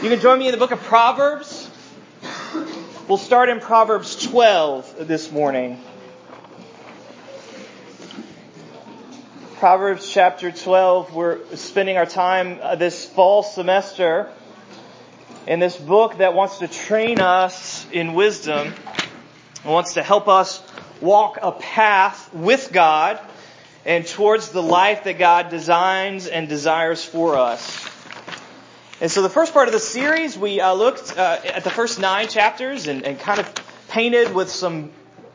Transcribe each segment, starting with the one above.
You can join me in the book of Proverbs. We'll start in Proverbs 12 this morning. Proverbs chapter 12, we're spending our time uh, this fall semester in this book that wants to train us in wisdom, wants to help us walk a path with God and towards the life that God designs and desires for us. And so the first part of the series, we uh, looked uh, at the first nine chapters and, and, kind of painted with some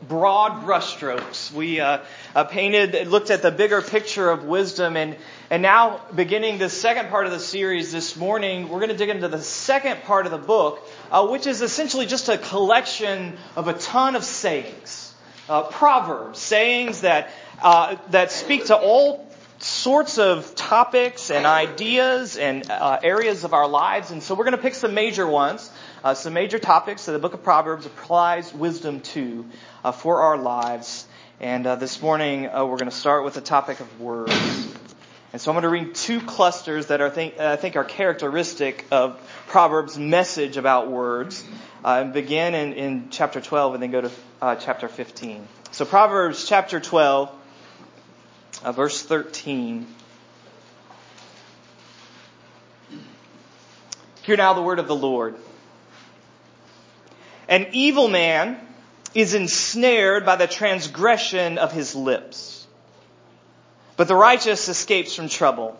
broad brushstrokes. We uh, uh painted, looked at the bigger picture of wisdom, and and now beginning the second part of the series this morning, we're going to dig into the second part of the book, uh, which is essentially just a collection of a ton of sayings, uh, proverbs, sayings that that speak to all sorts of topics and ideas and uh, areas of our lives. And so we're going to pick some major ones, uh, some major topics that the book of Proverbs applies wisdom to uh, for our lives. And uh, this morning uh, we're going to start with the topic of words. And so I'm going to read two clusters that are think, I think are characteristic of Proverbs' message about words. Uh, and begin in, in chapter 12 and then go to chapter 15. So Proverbs chapter 12 uh, verse 13. Hear now the word of the Lord. An evil man is ensnared by the transgression of his lips, but the righteous escapes from trouble.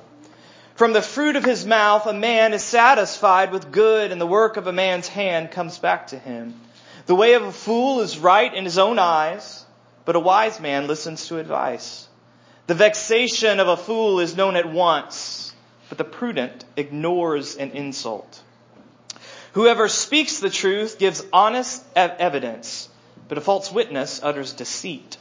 From the fruit of his mouth, a man is satisfied with good, and the work of a man's hand comes back to him. The way of a fool is right in his own eyes, but a wise man listens to advice. The vexation of a fool is known at once, but the prudent ignores an insult. Whoever speaks the truth gives honest evidence, but a false witness utters deceit.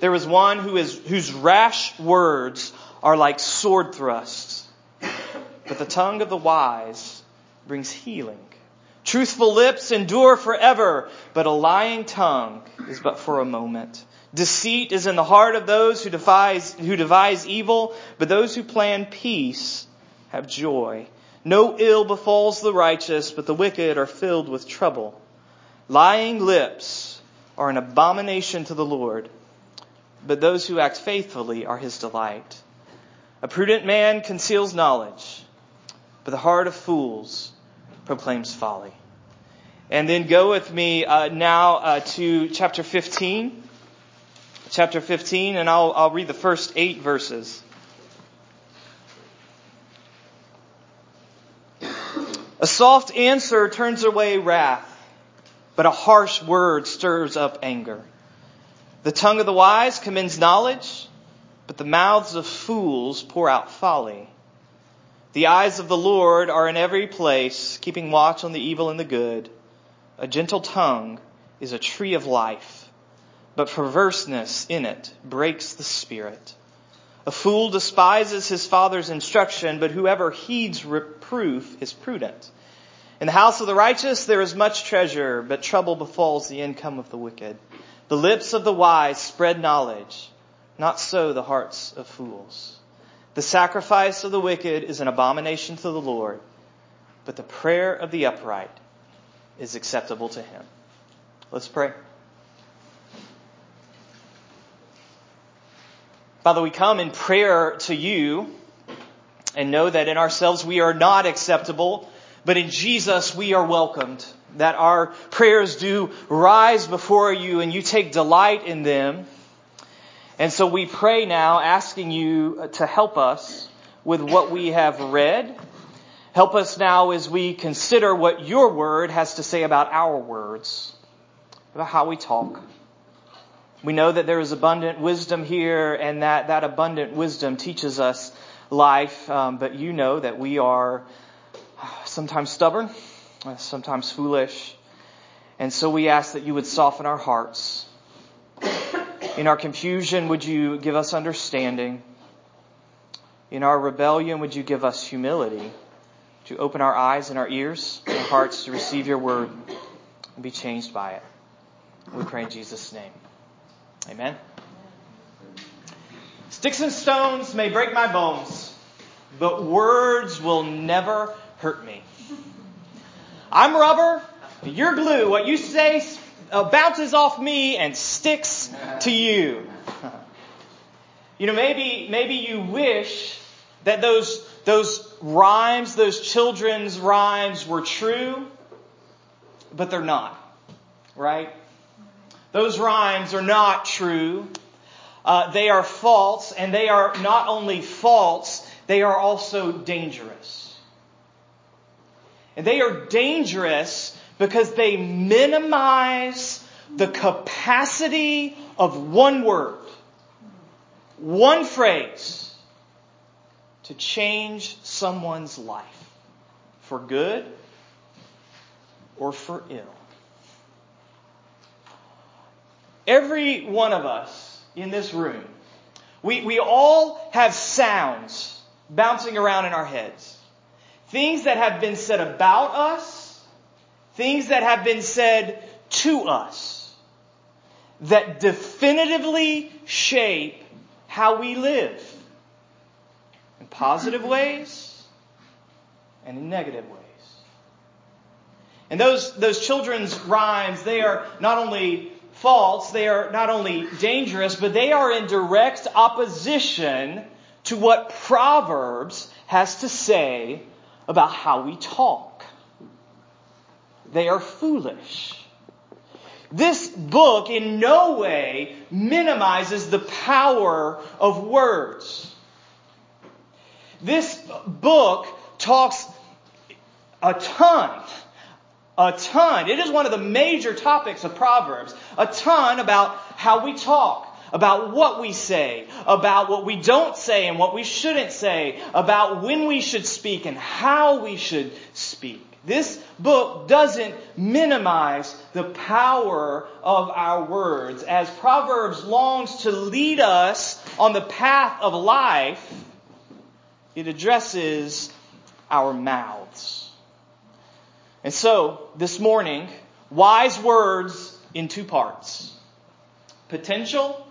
There is one who is, whose rash words are like sword thrusts, but the tongue of the wise brings healing. Truthful lips endure forever, but a lying tongue is but for a moment. Deceit is in the heart of those who devise, who devise evil, but those who plan peace have joy. No ill befalls the righteous, but the wicked are filled with trouble. Lying lips are an abomination to the Lord, but those who act faithfully are his delight. A prudent man conceals knowledge, but the heart of fools proclaims folly. And then go with me uh, now uh, to chapter 15 chapter 15, and I'll, I'll read the first eight verses. A soft answer turns away wrath, but a harsh word stirs up anger. The tongue of the wise commends knowledge, but the mouths of fools pour out folly. The eyes of the Lord are in every place, keeping watch on the evil and the good. A gentle tongue is a tree of life but perverseness in it breaks the spirit. A fool despises his father's instruction, but whoever heeds reproof is prudent. In the house of the righteous there is much treasure, but trouble befalls the income of the wicked. The lips of the wise spread knowledge, not so the hearts of fools. The sacrifice of the wicked is an abomination to the Lord, but the prayer of the upright is acceptable to him. Let's pray. Father, we come in prayer to you and know that in ourselves we are not acceptable, but in Jesus we are welcomed. That our prayers do rise before you and you take delight in them. And so we pray now asking you to help us with what we have read. Help us now as we consider what your word has to say about our words, about how we talk. We know that there is abundant wisdom here and that that abundant wisdom teaches us life, um, but you know that we are sometimes stubborn, sometimes foolish, and so we ask that you would soften our hearts. In our confusion, would you give us understanding? In our rebellion, would you give us humility? To open our eyes and our ears and hearts to receive your word and be changed by it. We pray in Jesus' name. Amen. Sticks and stones may break my bones, but words will never hurt me. I'm rubber, you're glue. What you say uh, bounces off me and sticks to you. You know, maybe, maybe you wish that those, those rhymes, those children's rhymes were true, but they're not, right? Those rhymes are not true. Uh, they are false, and they are not only false, they are also dangerous. And they are dangerous because they minimize the capacity of one word one phrase to change someone's life for good or for ill. Every one of us in this room, we, we all have sounds bouncing around in our heads. Things that have been said about us, things that have been said to us, that definitively shape how we live in positive ways and in negative ways. And those, those children's rhymes, they are not only false, they are not only dangerous, but they are in direct opposition to what Proverbs has to say about how we talk. They are foolish. This book in no way minimizes the power of words. This book talks a ton, a ton. It is one of the major topics of Proverbs. A ton about how we talk, about what we say, about what we don't say and what we shouldn't say, about when we should speak and how we should speak. This book doesn't minimize the power of our words. As Proverbs longs to lead us on the path of life, it addresses our mouths. And so, this morning, wise words in two parts potential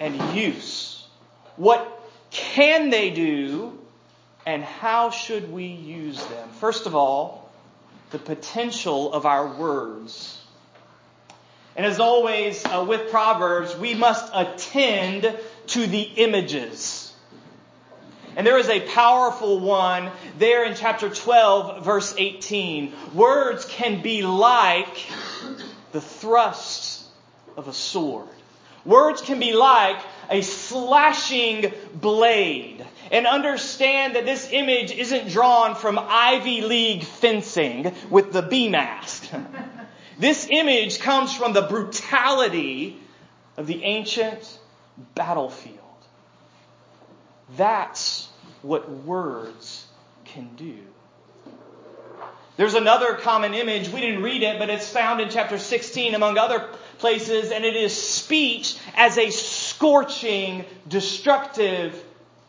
and use. What can they do, and how should we use them? First of all, the potential of our words. And as always uh, with Proverbs, we must attend to the images. And there is a powerful one there in chapter 12, verse 18. Words can be like the thrusts of a sword. Words can be like a slashing blade and understand that this image isn't drawn from Ivy League fencing with the bee mask. this image comes from the brutality of the ancient battlefield. That's what words can do. There's another common image. We didn't read it, but it's found in chapter 16 among other places, and it is speech as a scorching, destructive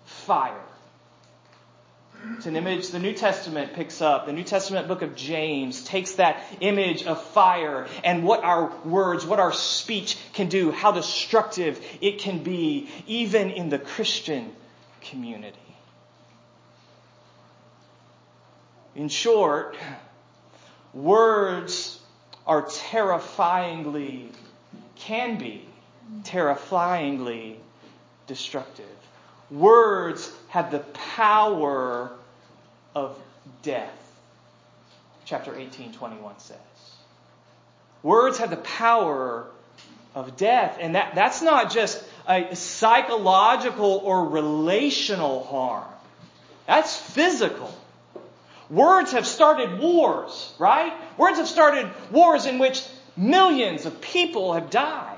fire. It's an image the New Testament picks up. The New Testament book of James takes that image of fire and what our words, what our speech can do, how destructive it can be, even in the Christian community. In short, words are terrifyingly, can be terrifyingly destructive. Words have the power of death. Chapter 18, 21 says. Words have the power of death. And that, that's not just a psychological or relational harm. That's physical. Words have started wars, right? Words have started wars in which millions of people have died.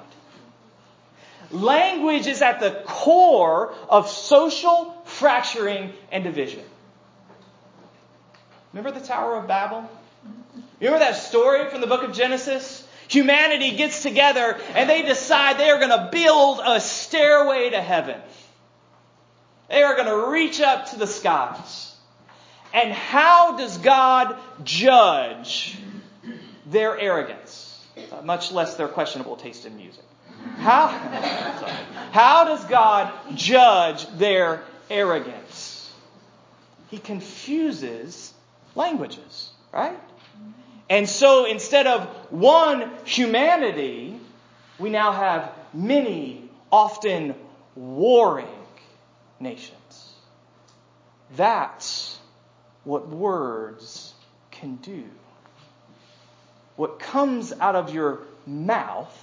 Language is at the core of social fracturing and division. Remember the Tower of Babel? Remember that story from the book of Genesis? Humanity gets together and they decide they are going to build a stairway to heaven. They are going to reach up to the skies. And how does God judge their arrogance? Uh, much less their questionable taste in music. How, how does God judge their arrogance? He confuses languages, right? And so instead of one humanity, we now have many, often warring nations. That's what words can do. What comes out of your mouth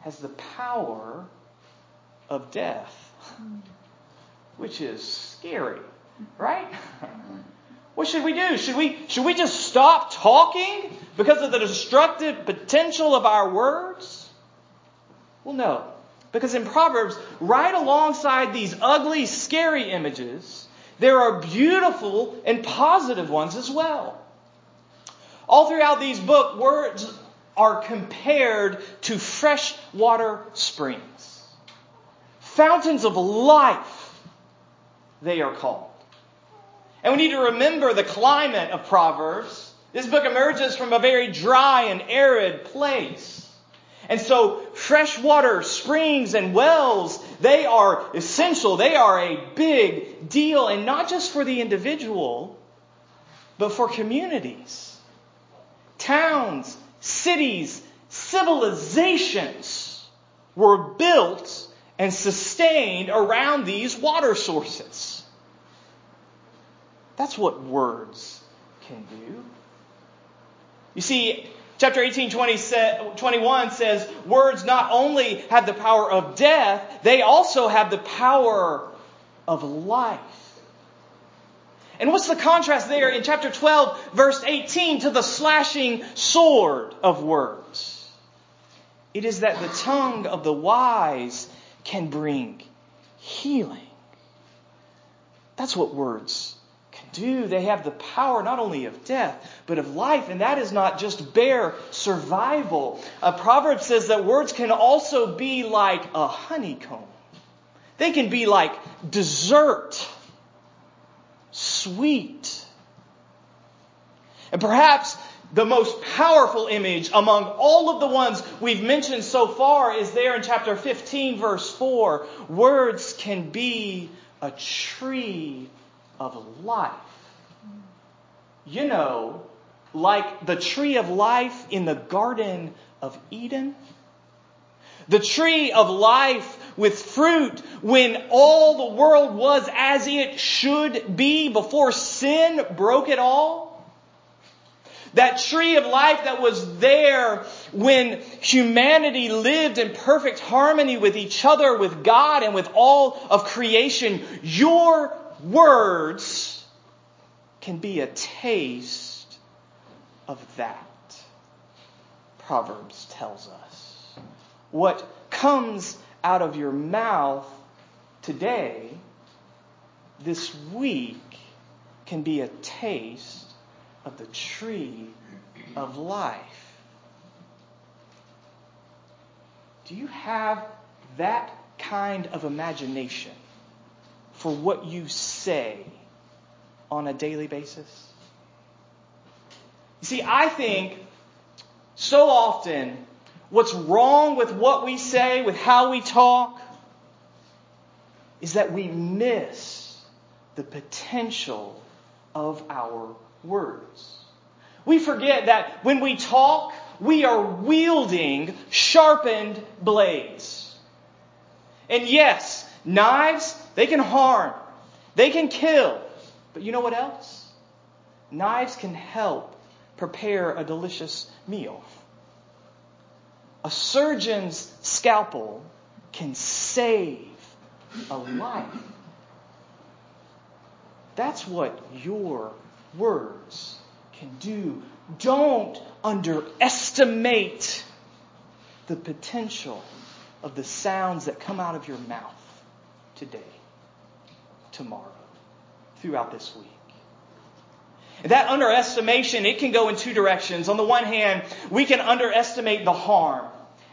has the power of death, which is scary, right? What should we do? Should we, should we just stop talking because of the destructive potential of our words? Well, no. Because in Proverbs, right alongside these ugly, scary images, there are beautiful and positive ones as well. All throughout these books, words are compared to fresh water springs. Fountains of life, they are called. And we need to remember the climate of Proverbs. This book emerges from a very dry and arid place. And so freshwater springs and wells, they are essential. They are a big deal, and not just for the individual, but for communities, towns, cities, civilizations were built and sustained around these water sources. That's what words can do. You see, chapter 18, 20, 21 says, words not only have the power of death, they also have the power of life. And what's the contrast there in chapter 12, verse 18 to the slashing sword of words? It is that the tongue of the wise can bring healing. That's what words do. They have the power not only of death, but of life, and that is not just bare survival. A proverb says that words can also be like a honeycomb. They can be like dessert sweet. And perhaps the most powerful image among all of the ones we've mentioned so far is there in chapter 15, verse 4. Words can be a tree of life. You know, like the tree of life in the Garden of Eden. The tree of life with fruit when all the world was as it should be before sin broke it all. That tree of life that was there when humanity lived in perfect harmony with each other, with God, and with all of creation. Your words can be a taste of that. Proverbs tells us. What comes out of your mouth today, this week, can be a taste of the tree of life. Do you have that kind of imagination for what you say on a daily basis? You see, I think so often what's wrong with what we say, with how we talk, is that we miss the potential of our words. We forget that when we talk, we are wielding sharpened blades. And yes, knives, they can harm, they can kill. But you know what else? Knives can help prepare a delicious meal. A surgeon's scalpel can save a life. That's what your words can do. Don't underestimate the potential of the sounds that come out of your mouth today, tomorrow, throughout this week. That underestimation, it can go in two directions. On the one hand, we can underestimate the harm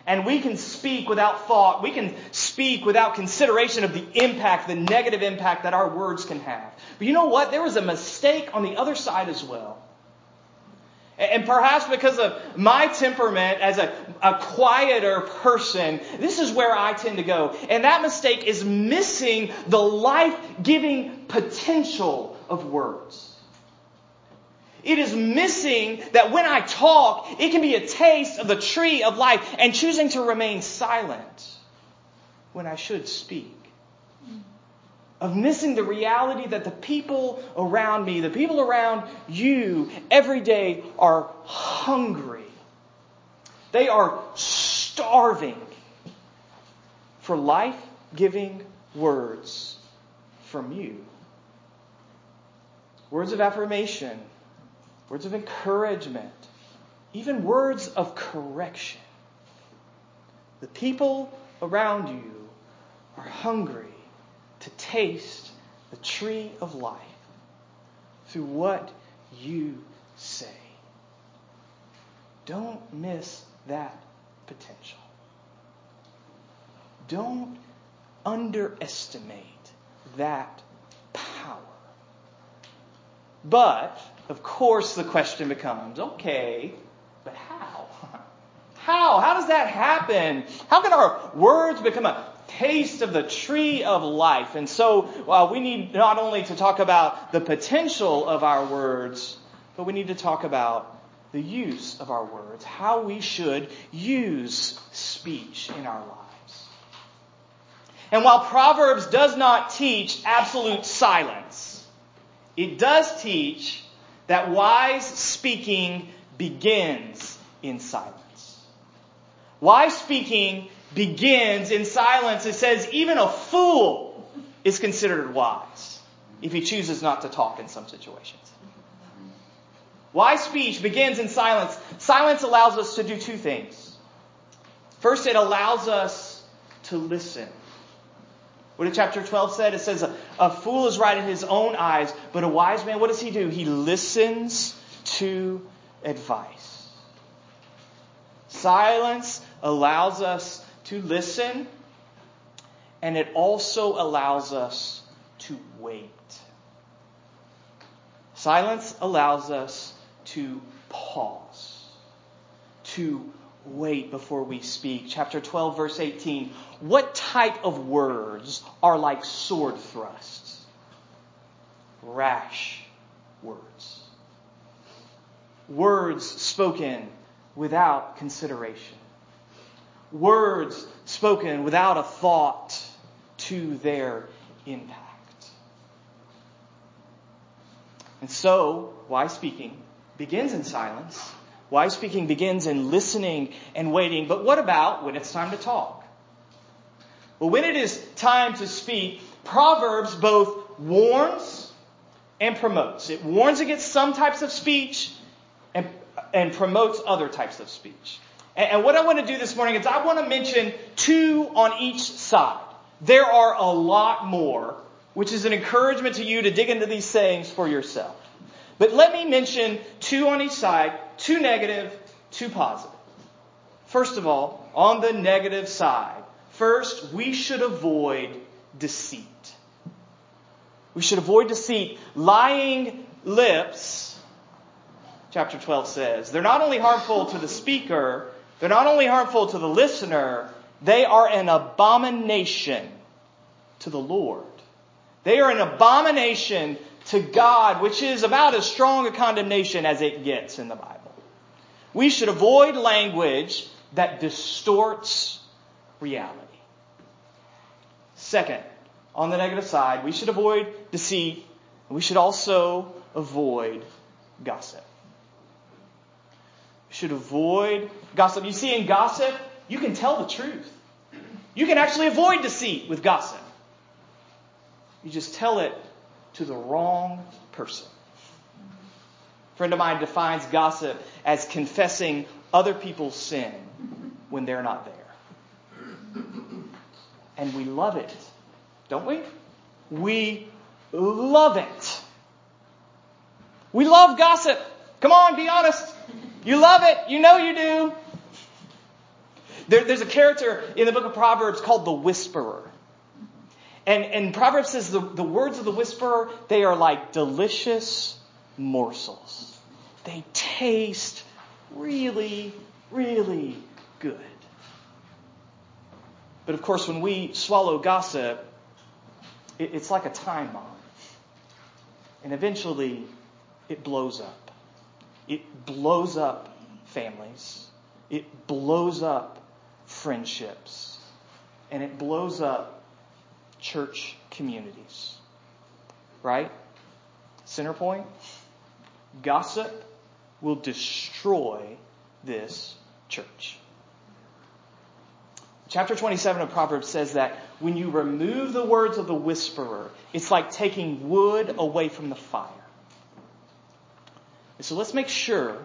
and we can speak without thought. We can speak without consideration of the impact, the negative impact that our words can have. But you know what? There was a mistake on the other side as well. And perhaps because of my temperament as a, a quieter person, this is where I tend to go. And that mistake is missing the life giving potential of words. It is missing that when I talk, it can be a taste of the tree of life and choosing to remain silent when I should speak. Of missing the reality that the people around me, the people around you, every day are hungry. They are starving for life giving words from you. Words of affirmation, words of encouragement, even words of correction. The people around you are hungry to taste the tree of life through what you say. Don't miss that potential. Don't underestimate that power. But, of course, the question becomes okay, but how? How? How does that happen? How can our words become a taste of the tree of life? And so uh, we need not only to talk about the potential of our words, but we need to talk about the use of our words, how we should use speech in our lives. And while Proverbs does not teach absolute silence, it does teach that wise speaking begins in silence. Wise speaking begins in silence. It says even a fool is considered wise if he chooses not to talk in some situations. Wise speech begins in silence. Silence allows us to do two things. First, it allows us to listen. What did chapter 12 said? It says, a, a fool is right in his own eyes, but a wise man, what does he do? He listens to advice. Silence allows us to listen, and it also allows us to wait. Silence allows us to pause, to wait before we speak. Chapter 12, verse 18. What type of words are like sword thrusts? Rash words. Words spoken without consideration words spoken without a thought to their impact. And so, why speaking begins in silence. Why speaking begins in listening and waiting. But what about when it's time to talk? Well, when it is time to speak, Proverbs both warns and promotes. It warns against some types of speech and, and promotes other types of speech. And what I want to do this morning is I want to mention two on each side. There are a lot more, which is an encouragement to you to dig into these sayings for yourself. But let me mention two on each side, two negative, two positive. First of all, on the negative side, first, we should avoid deceit. We should avoid deceit. Lying lips, chapter 12 says, they're not only harmful to the speaker, they're not only harmful to the listener, they are an abomination to the Lord. They are an abomination to God, which is about as strong a condemnation as it gets in the Bible. We should avoid language that distorts reality. Second, on the negative side, we should avoid deceit. We should also avoid gossip should avoid gossip. You see, in gossip, you can tell the truth. You can actually avoid deceit with gossip. You just tell it to the wrong person. A friend of mine defines gossip as confessing other people's sin when they're not there. And we love it, don't we? We love it. We love gossip. Come on, be honest. You love it. You know you do. There, there's a character in the book of Proverbs called the whisperer. And, and Proverbs says the, the words of the whisperer, they are like delicious morsels. They taste really, really good. But of course, when we swallow gossip, it, it's like a time bomb. And eventually, it blows up. It blows up families, it blows up friendships, and it blows up church communities. Right? Center point? Gossip will destroy this church. Chapter 27 of Proverbs says that when you remove the words of the whisperer, it's like taking wood away from the fire. And so let's make sure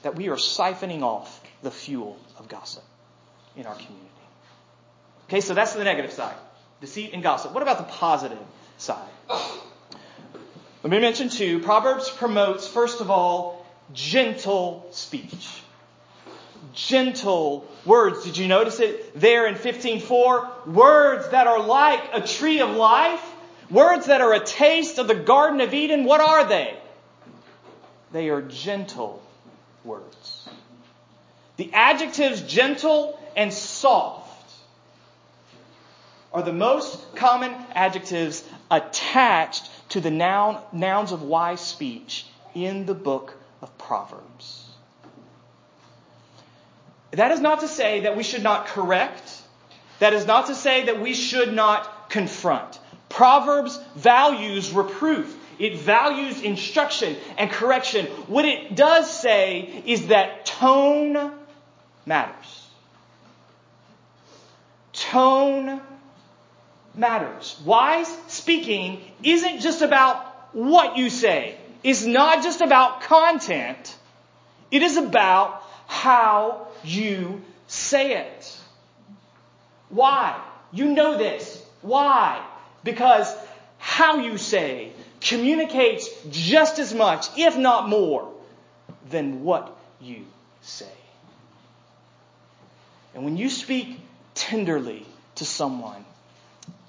that we are siphoning off the fuel of gossip in our community. Okay, so that's the negative side deceit and gossip. What about the positive side? Let me mention two. Proverbs promotes, first of all, gentle speech gentle words. Did you notice it there in 15:4? Words that are like a tree of life, words that are a taste of the garden of Eden. What are they? They are gentle words. The adjectives gentle and soft are the most common adjectives attached to the noun, nouns of wise speech in the book of Proverbs. That is not to say that we should not correct. That is not to say that we should not confront. Proverbs values reproof. It values instruction and correction. What it does say is that tone matters. Tone matters. Wise speaking isn't just about what you say. It's not just about content. It is about how you say it. Why? You know this. Why? Because how you say communicates just as much, if not more, than what you say. And when you speak tenderly to someone,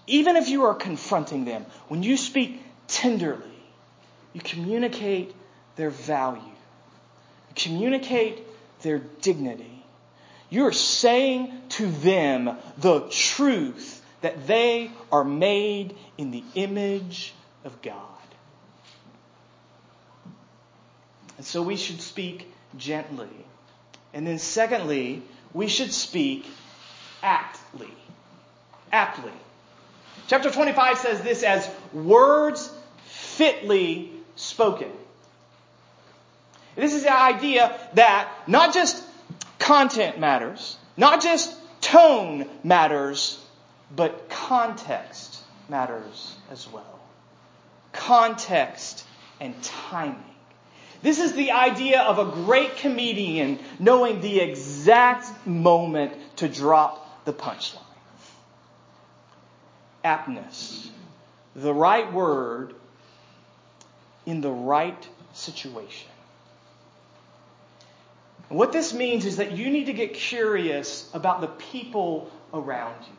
even if you are confronting them, when you speak tenderly, you communicate their value. You communicate their dignity. You're saying to them the truth that they are made in the image of God. And so we should speak gently. And then, secondly, we should speak aptly. Aptly. Chapter 25 says this as words fitly spoken. This is the idea that not just content matters, not just tone matters, but context matters as well. Context and timing. This is the idea of a great comedian knowing the exact moment to drop the punchline. Aptness. The right word in the right situation. What this means is that you need to get curious about the people around you.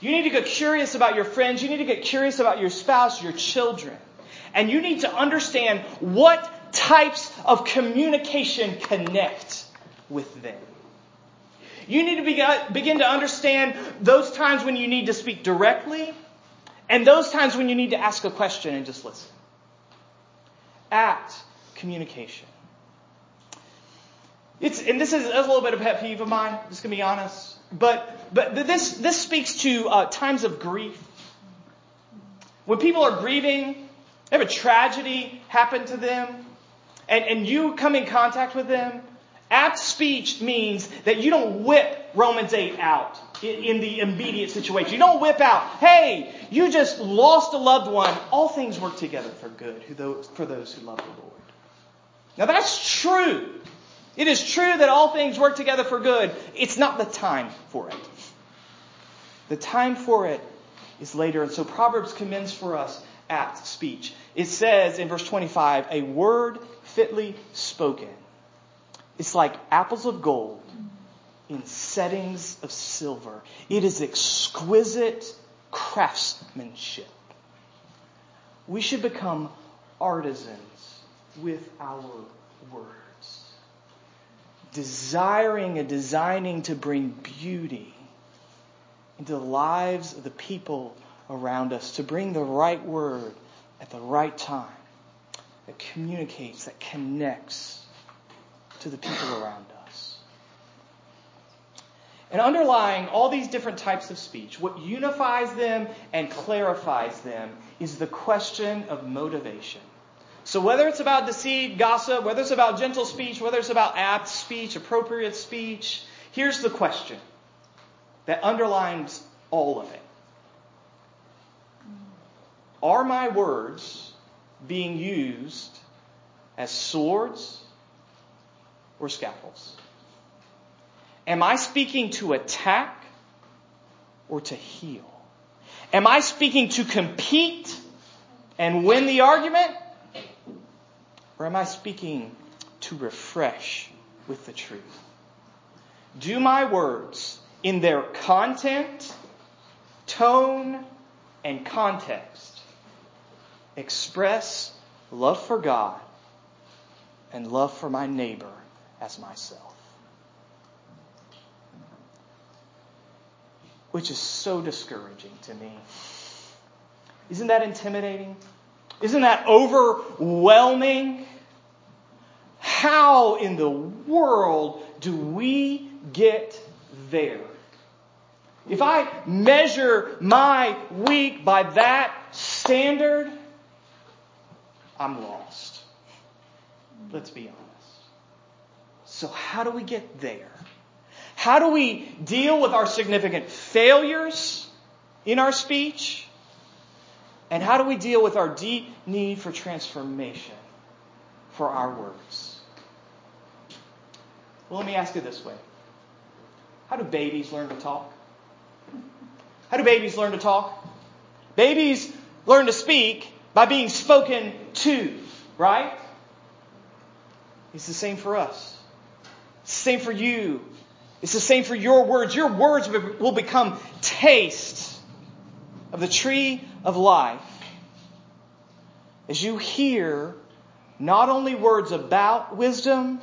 You need to get curious about your friends. You need to get curious about your spouse, your children. And you need to understand what types of communication connect with them. You need to begin to understand those times when you need to speak directly and those times when you need to ask a question and just listen. Act communication. It's, and this is a little bit of a pet peeve of mine, just gonna be honest. But, but this, this speaks to uh, times of grief. When people are grieving, they have a tragedy happen to them, and, and you come in contact with them, apt speech means that you don't whip Romans 8 out in, the immediate situation. You don't whip out, hey, you just lost a loved one. All things work together for good for those who love the Lord. Now that's true. It is true that all things work together for good. It's not the time for it. The time for it is later. And so Proverbs commends for us apt speech. It says in verse 25, a word fitly spoken. It's like apples of gold in settings of silver. It is exquisite craftsmanship. We should become artisans with our words desiring and designing to bring beauty into the lives of the people around us, to bring the right word at the right time. That communicates, that connects to the people around us. And underlying all these different types of speech, what unifies them and clarifies them is the question of motivation. So whether it's about deceit, gossip, whether it's about gentle speech, whether it's about apt speech, appropriate speech, here's the question that underlines all of it. Are my words being used as swords or scaffolds? Am I speaking to attack or to heal? Am I speaking to compete and win the argument? Or am I speaking to refresh with the truth? Do my words in their content, tone, and context express love for God and love for my neighbor as myself? Which is so discouraging to me. Isn't that intimidating? Isn't that overwhelming? How in the world do we get there? If I measure my week by that standard, I'm lost. Let's be honest. So, how do we get there? How do we deal with our significant failures in our speech? And how do we deal with our deep need for transformation for our words? Well, let me ask you this way How do babies learn to talk? How do babies learn to talk? Babies learn to speak by being spoken to, right? It's the same for us. It's the same for you. It's the same for your words. Your words will become taste of the tree of life as you hear not only words about wisdom,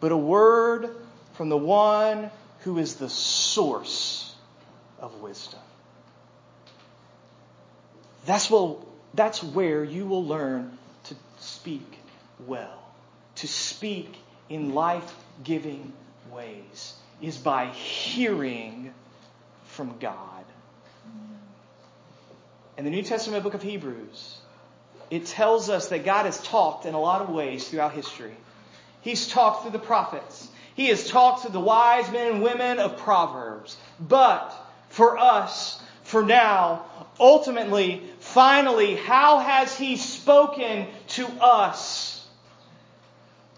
but a word from the one who is the source of wisdom. That's, what, that's where you will learn to speak well, to speak in life giving ways, is by hearing from God. In the New Testament book of Hebrews, it tells us that God has talked in a lot of ways throughout history. He's talked through the prophets. He has talked to the wise men and women of Proverbs. But for us, for now, ultimately, finally, how has He spoken to us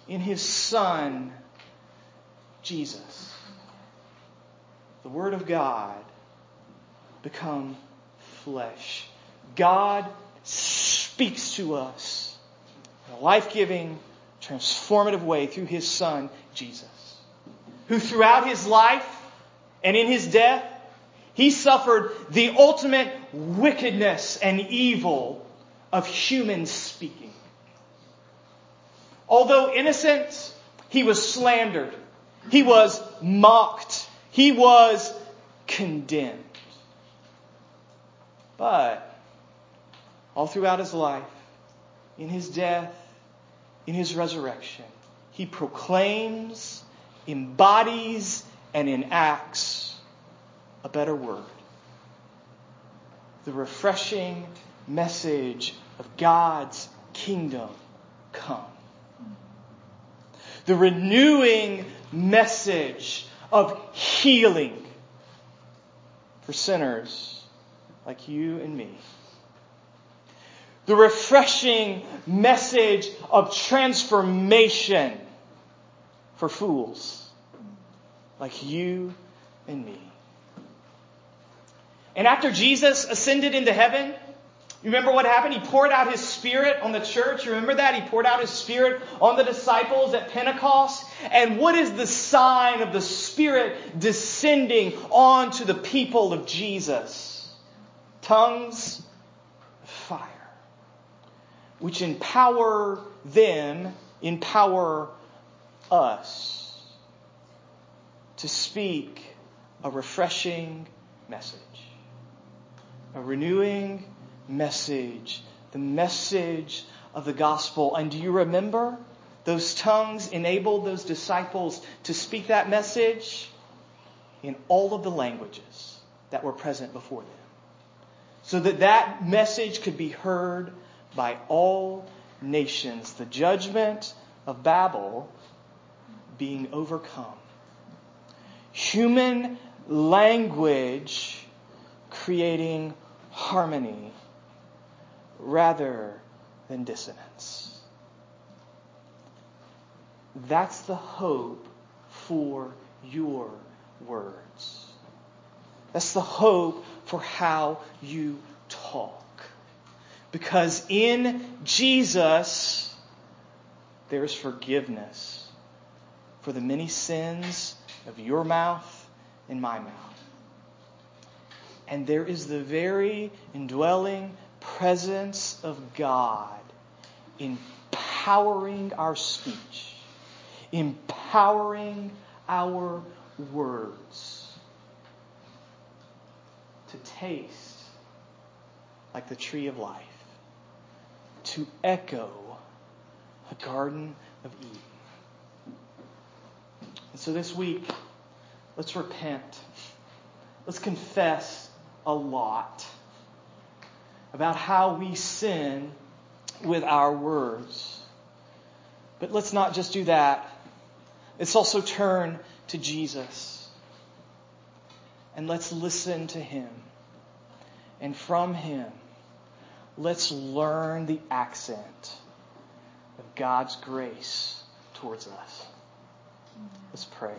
in His Son, Jesus? The Word of God become flesh. God speaks to us in a life giving, transformative way through His Son, Jesus who throughout his life and in his death, he suffered the ultimate wickedness and evil of human speaking. Although innocent, he was slandered. He was mocked. He was condemned. But all throughout his life, in his death, in his resurrection, he proclaims embodies and enacts a better word. The refreshing message of God's kingdom come. The renewing message of healing for sinners like you and me. The refreshing message of transformation for fools like you and me. And after Jesus ascended into heaven, you remember what happened? He poured out his spirit on the church. You remember that? He poured out his spirit on the disciples at Pentecost. And what is the sign of the spirit descending onto the people of Jesus? Tongues of fire, which empower them, empower us to speak a refreshing message, a renewing message the message of the gospel. And do you remember? Those tongues enabled those disciples to speak that message in all of the languages that were present before them. So that that message could be heard by all nations. The judgment of Babel being overcome. Human language creating harmony rather than dissonance. That's the hope for your words. That's the hope for how you talk. Because in Jesus, there's forgiveness for the many sins of your mouth and my mouth. And there is the very indwelling presence of God empowering our speech, empowering our words to taste like the tree of life, to echo a garden of Eden. And so this week, let's repent. Let's confess a lot about how we sin with our words. But let's not just do that. Let's also turn to Jesus. And let's listen to him. And from him, let's learn the accent of God's grace towards us. Let's pray.